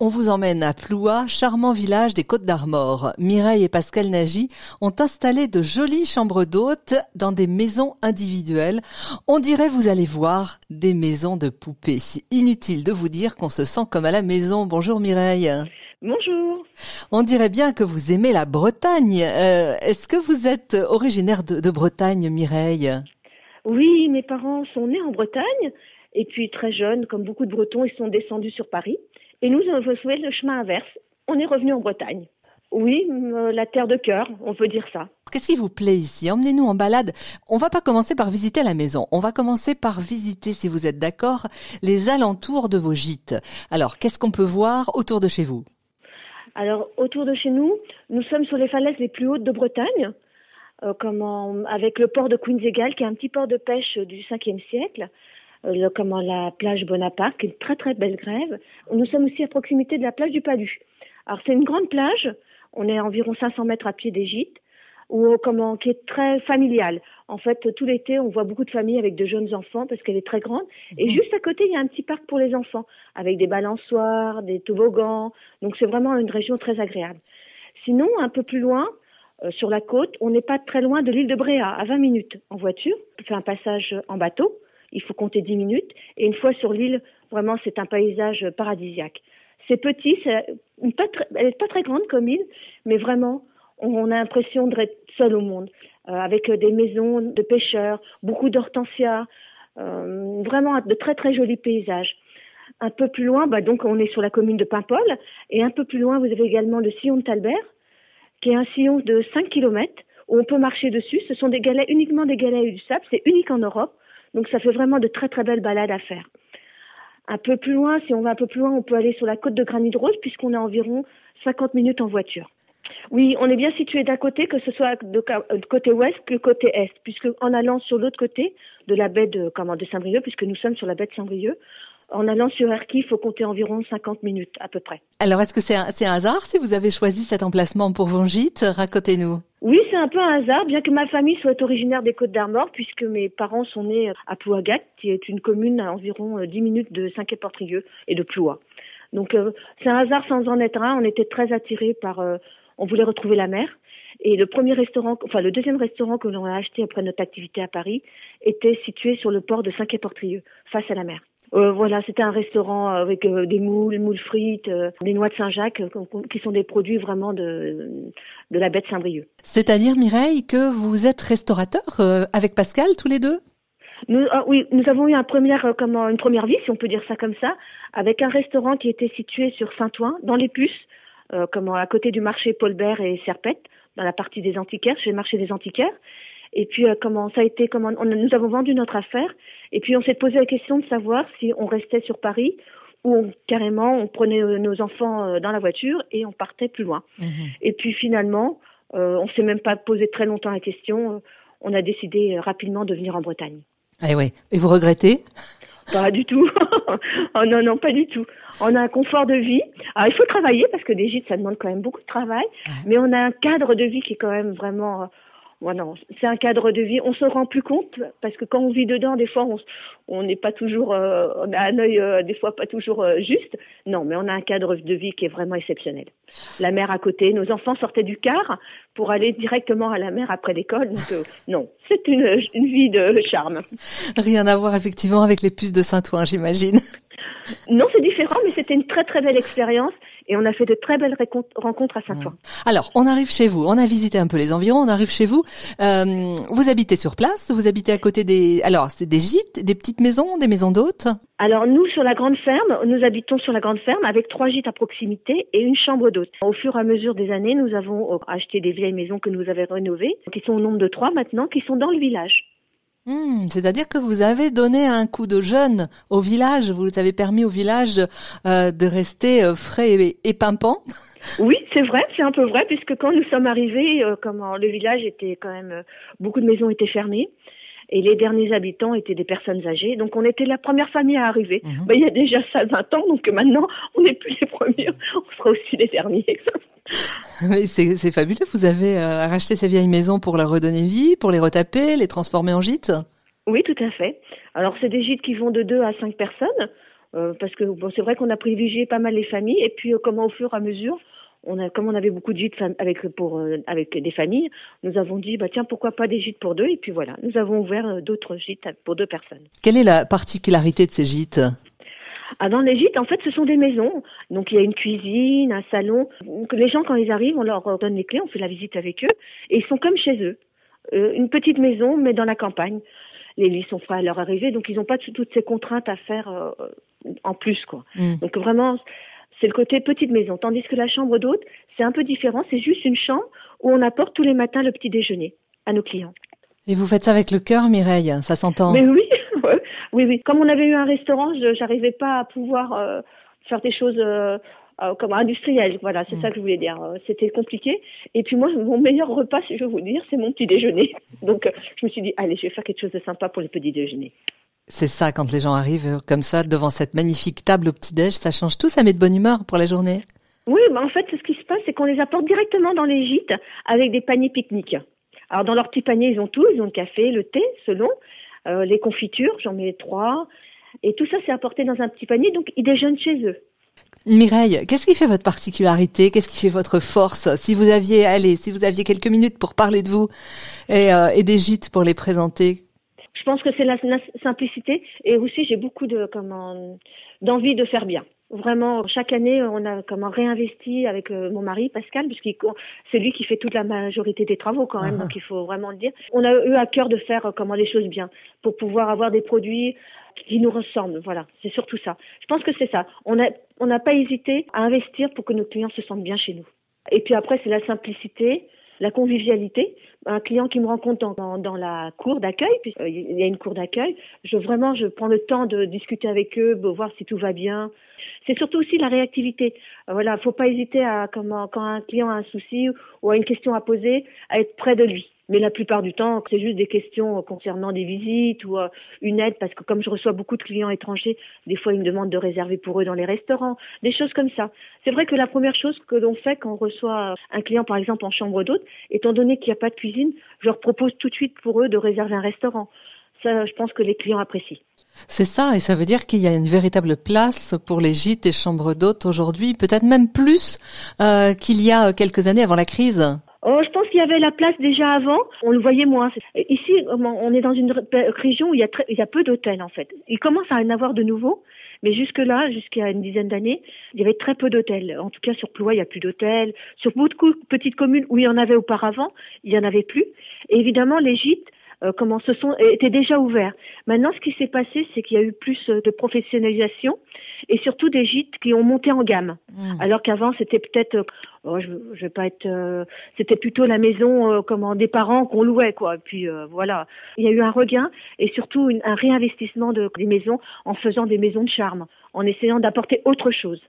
On vous emmène à Ploua, charmant village des Côtes d'Armor. Mireille et Pascal Nagy ont installé de jolies chambres d'hôtes dans des maisons individuelles. On dirait, vous allez voir, des maisons de poupées. Inutile de vous dire qu'on se sent comme à la maison. Bonjour Mireille. Bonjour. On dirait bien que vous aimez la Bretagne. Euh, est-ce que vous êtes originaire de, de Bretagne, Mireille? Oui, mes parents sont nés en Bretagne et puis très jeunes, comme beaucoup de Bretons, ils sont descendus sur Paris. Et nous avons fait le chemin inverse. On est revenu en Bretagne. Oui, euh, la terre de cœur, on peut dire ça. Qu'est-ce qui vous plaît ici Emmenez-nous en balade. On va pas commencer par visiter la maison. On va commencer par visiter, si vous êtes d'accord, les alentours de vos gîtes. Alors, qu'est-ce qu'on peut voir autour de chez vous Alors, autour de chez nous, nous sommes sur les falaises les plus hautes de Bretagne, euh, comment, avec le port de Queensegal, qui est un petit port de pêche du 5e siècle. Euh, le, comment, la plage Bonaparte, qui est une très très belle grève. Nous sommes aussi à proximité de la plage du Palu. Alors c'est une grande plage, on est à environ 500 mètres à pied des gîtes, ou comment, qui est très familiale. En fait, tout l'été, on voit beaucoup de familles avec de jeunes enfants parce qu'elle est très grande. Et juste à côté, il y a un petit parc pour les enfants, avec des balançoires, des toboggans. Donc c'est vraiment une région très agréable. Sinon, un peu plus loin, euh, sur la côte, on n'est pas très loin de l'île de Bréa, à 20 minutes en voiture. On fait un passage en bateau il faut compter 10 minutes. Et une fois sur l'île, vraiment, c'est un paysage paradisiaque. C'est petit, pas elle n'est pas très grande comme île, mais vraiment, on, a l'impression d'être seul au monde, euh, avec des maisons de pêcheurs, beaucoup d'hortensias, euh, vraiment de très très jolis paysages. Un peu plus loin, bah donc on est sur la commune de Paimpol, et un peu plus loin, vous avez également le sillon de Talbert, qui est un sillon de 5 km où on peut marcher dessus. Ce sont des galets, uniquement des galets du sable, c'est unique en Europe. Donc ça fait vraiment de très très belles balades à faire. Un peu plus loin, si on va un peu plus loin, on peut aller sur la côte de Granit Rose puisqu'on a environ 50 minutes en voiture. Oui, on est bien situé d'un côté, que ce soit de, côté ouest que côté est, puisque en allant sur l'autre côté de la baie de, comment, de Saint-Brieuc, puisque nous sommes sur la baie de Saint-Brieuc, en allant sur Erquy, il faut compter environ 50 minutes à peu près. Alors, est-ce que c'est un, un, hasard si vous avez choisi cet emplacement pour vos gîtes Racontez-nous. Oui, c'est un peu un hasard, bien que ma famille soit originaire des Côtes d'Armor, puisque mes parents sont nés à Plouagat, qui est une commune à environ 10 euh, minutes de Saint-Quay-Portrieux et de Ploua. Donc, euh, c'est un hasard sans en être un. On était très attirés par... Euh, on voulait retrouver la mer. Et le premier restaurant, enfin le deuxième restaurant que l'on a acheté après notre activité à Paris était situé sur le port de Saint-Quay-Portrieux, face à la mer. Euh, voilà, c'était un restaurant avec euh, des moules, moules frites, euh, des noix de Saint-Jacques, qui sont des produits vraiment de, de la baie de Saint-Brieuc. C'est-à-dire, Mireille, que vous êtes restaurateur avec Pascal, tous les deux? Nous, ah oui, nous avons eu un première, comment, une première vie, si on peut dire ça comme ça, avec un restaurant qui était situé sur Saint-Ouen, dans les Puces, comment, à côté du marché Paulbert et Serpette, dans la partie des antiquaires, chez le marché des antiquaires. Et puis euh, comment ça a été comment on, nous avons vendu notre affaire et puis on s'est posé la question de savoir si on restait sur Paris ou carrément on prenait euh, nos enfants euh, dans la voiture et on partait plus loin. Mhm. Et puis finalement, on s'est même pas posé très longtemps la question. on a décidé rapidement de venir en Bretagne. Ah ouais. Et vous regrettez? Pas du tout. oh non, non, pas du tout. On a un confort de vie. Alors, il faut travailler parce que des gîtes, ça demande quand même beaucoup de travail. Mais on a un cadre de vie qui est quand même vraiment voilà, c'est un cadre de vie. On se rend plus compte parce que quand on vit dedans, des fois, on n'est pas toujours, euh, on a un œil euh, des fois pas toujours euh, juste. Non, mais on a un cadre de vie qui est vraiment exceptionnel. La mer à côté, nos enfants sortaient du car pour aller directement à la mer après l'école. Donc non, c'est une, une vie de charme. Rien à voir effectivement avec les puces de Saint-Ouen, j'imagine. Non, c'est différent, mais c'était une très très belle expérience et on a fait de très belles rencontres à Saint-Ouen. Alors, on arrive chez vous, on a visité un peu les environs, on arrive chez vous. Euh, vous habitez sur place, vous habitez à côté des... Alors, c'est des gîtes, des petites maisons, des maisons d'hôtes? Alors, nous, sur la grande ferme, nous habitons sur la grande ferme avec trois gîtes à proximité et une chambre d'hôte. Au fur et à mesure des années, nous avons acheté des vieilles maisons que nous avons rénovées, qui sont au nombre de trois maintenant, qui sont dans le village. Hmm, c'est-à-dire que vous avez donné un coup de jeune au village, vous avez permis au village euh, de rester euh, frais et, pimpant. Oui, c'est vrai, c'est un peu vrai, puisque quand nous sommes arrivés, euh, comment le village était quand même beaucoup de maisons étaient fermées et les derniers habitants étaient des personnes âgées. Donc on était la première famille à arriver. Mhm. Ben, il y a déjà ça 20 ans, donc maintenant on n'est plus les premiers, on sera aussi les derniers. c'est fabuleux. Vous avez euh, racheté ces vieilles maisons pour leur redonner vie, pour les retaper, les transformer en gîtes? Oui, tout à fait. Alors, c'est des gîtes qui vont de 2 à 5 personnes. parce que bon, c'est vrai qu'on a privilégié pas mal les familles et puis comment au fur et à mesure on a, comme on avait beaucoup de gîtes avec, pour, avec des familles, nous avons dit, bah, tiens, pourquoi pas des gîtes pour deux? Et puis voilà, nous avons ouvert d'autres gîtes pour deux personnes. Quelle est la particularité de ces gîtes? Ah, dans les gîtes, en fait, ce sont des maisons. Donc, il y a une cuisine, un salon. Donc, les gens, quand ils arrivent, on leur donne les clés, on fait la visite avec eux, et ils sont comme chez eux. Euh, une petite maison, mais dans la campagne. Les lits sont frais à leur arrivée, donc ils n'ont pas toutes ces contraintes à faire euh, en plus, quoi. Mm. Donc, vraiment, c'est le côté petite maison. Tandis que la chambre d'hôte, c'est un peu différent. C'est juste une chambre où on apporte tous les matins le petit déjeuner à nos clients. Et vous faites ça avec le cœur, Mireille Ça s'entend Mais oui, oui, oui. Comme on avait eu un restaurant, je n'arrivais pas à pouvoir euh, faire des choses euh, euh, comme industrielles. Voilà, c'est mm. ça que je voulais dire. C'était compliqué. Et puis moi, mon meilleur repas, si je veux vous dire, c'est mon petit déjeuner. Donc, je me suis dit, allez, je vais faire quelque chose de sympa pour les petits déjeuners. C'est ça, quand les gens arrivent comme ça devant cette magnifique table au petit-déj, ça change tout, ça met de bonne humeur pour la journée. Oui, mais en fait, ce qui se passe, c'est qu'on les apporte directement dans les gîtes avec des paniers pique-nique. Alors, dans leur petit panier, ils ont tout, ils ont le café, le thé, selon. Euh, les confitures, j'en mets trois. Et tout ça, c'est apporté dans un petit panier, donc ils déjeunent chez eux. Mireille, qu'est-ce qui fait votre particularité? Qu'est-ce qui fait votre force? Si vous aviez, allez, si vous aviez quelques minutes pour parler de vous et, euh, et des gîtes pour les présenter. Je pense que c'est la, simplicité et aussi j'ai beaucoup de comment d'envie de faire bien. Vraiment, chaque année, on a comment réinvesti avec euh, mon mari Pascal, puisqu'il c'est lui qui fait toute la majorité des travaux quand même, ah. donc il faut vraiment le dire. On a eu à cœur de faire euh, comment les choses bien pour pouvoir avoir des produits qui nous ressemblent. Voilà, c'est surtout ça. Je pense que c'est ça. On a on n'a pas hésité à investir pour que nos clients se sentent bien chez nous. Et puis après, c'est la simplicité, la convivialité. Un client qui me rencontre dans, dans, la cour d'accueil, puisqu'il y a une cour d'accueil, je vraiment je prends le temps de discuter avec eux, de voir si tout va bien. C'est surtout aussi la réactivité. Voilà, faut pas hésiter à quand un client a un souci ou a une question à poser, à être près de lui. Mais la plupart du temps, c'est juste des questions concernant des visites ou euh, une aide, parce que comme je reçois beaucoup de clients étrangers, des fois ils me demandent de réserver pour eux dans les restaurants, des choses comme ça. C'est vrai que la première chose que l'on fait quand on reçoit un client, par exemple, en chambre d'hôte, étant donné qu'il n'y a pas de cuisine, je leur propose tout de suite pour eux de réserver un restaurant. Ça, je pense que les clients apprécient. C'est ça, et ça veut dire qu'il y a une véritable place pour les gîtes et chambres d'hôtes aujourd'hui, peut-être même plus euh, qu'il y a quelques années avant la crise. Oh, je pense qu'il y avait la place déjà avant. On le voyait moins. Ici, on est dans une région où il y a, il peu d'hôtels en fait. Il commence à en avoir de nouveaux, mais jusque-là, jusqu'à une dizaine d'années, il y avait très peu d'hôtels. En tout cas, sur Ploie, il n'y a plus d'hôtels. Sur beaucoup de petites communes où il y en avait auparavant, il n'y en avait plus. Évidemment, les gîtes, euh, comment se sont étaient déjà ouverts. Maintenant, ce qui s'est passé, c'est qu'il y a eu plus euh, de professionnalisation et surtout des gîtes qui ont monté en gamme. Mmh. Alors qu'avant, c'était peut-être, euh, oh, je, je, vais pas être, c'était plutôt la maison comment des parents qu'on louait quoi. Et puis voilà, il y a eu un regain et surtout un réinvestissement de, des maisons en faisant des maisons de charme, en essayant d'apporter autre chose.